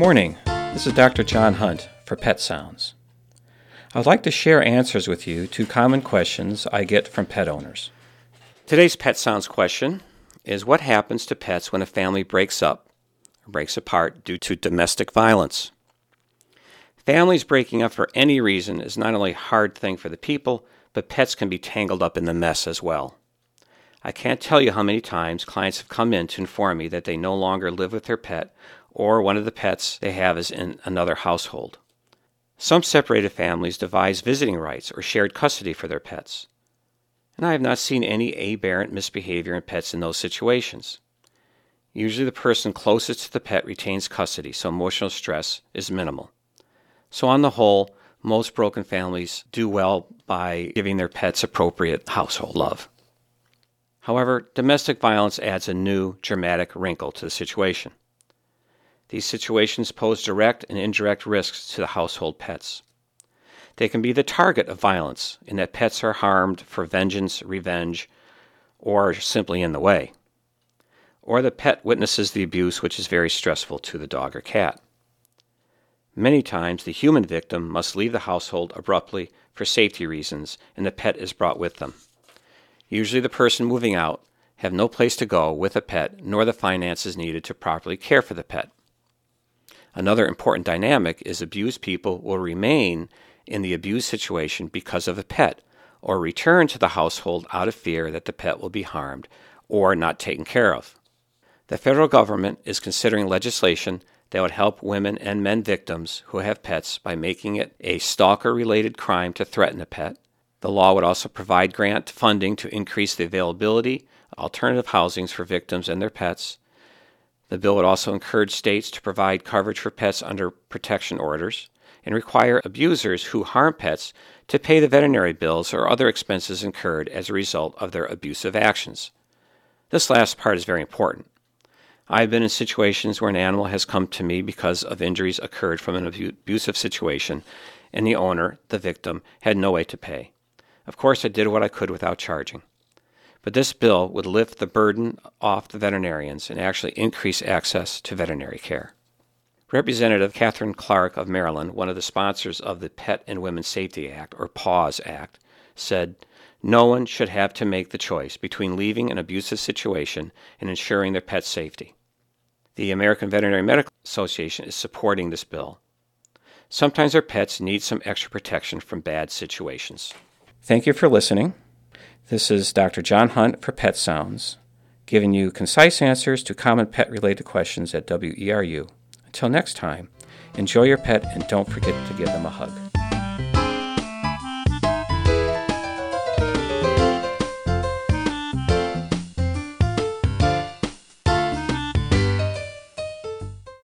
morning. This is Dr. John Hunt for Pet Sounds. I would like to share answers with you to common questions I get from pet owners. Today's Pet Sounds question is What happens to pets when a family breaks up or breaks apart due to domestic violence? Families breaking up for any reason is not only a hard thing for the people, but pets can be tangled up in the mess as well. I can't tell you how many times clients have come in to inform me that they no longer live with their pet or one of the pets they have is in another household. Some separated families devise visiting rights or shared custody for their pets. And I have not seen any aberrant misbehavior in pets in those situations. Usually, the person closest to the pet retains custody, so emotional stress is minimal. So, on the whole, most broken families do well by giving their pets appropriate household love. However, domestic violence adds a new, dramatic wrinkle to the situation. These situations pose direct and indirect risks to the household pets. They can be the target of violence in that pets are harmed for vengeance, revenge, or simply in the way. Or the pet witnesses the abuse, which is very stressful to the dog or cat. Many times, the human victim must leave the household abruptly for safety reasons, and the pet is brought with them. Usually, the person moving out have no place to go with a pet, nor the finances needed to properly care for the pet. Another important dynamic is abused people will remain in the abused situation because of a pet, or return to the household out of fear that the pet will be harmed or not taken care of. The federal government is considering legislation that would help women and men victims who have pets by making it a stalker related crime to threaten a pet. The law would also provide grant funding to increase the availability of alternative housings for victims and their pets the bill would also encourage states to provide coverage for pets under protection orders and require abusers who harm pets to pay the veterinary bills or other expenses incurred as a result of their abusive actions. This last part is very important. I have been in situations where an animal has come to me because of injuries occurred from an abusive situation, and the owner, the victim, had no way to pay. Of course, I did what I could without charging. But this bill would lift the burden off the veterinarians and actually increase access to veterinary care. Representative Katherine Clark of Maryland, one of the sponsors of the Pet and Women's Safety Act, or PAWS Act, said, No one should have to make the choice between leaving an abusive situation and ensuring their pet's safety. The American Veterinary Medical Association is supporting this bill. Sometimes our pets need some extra protection from bad situations. Thank you for listening. This is Dr. John Hunt for Pet Sounds, giving you concise answers to common pet related questions at WERU. Until next time, enjoy your pet and don't forget to give them a hug.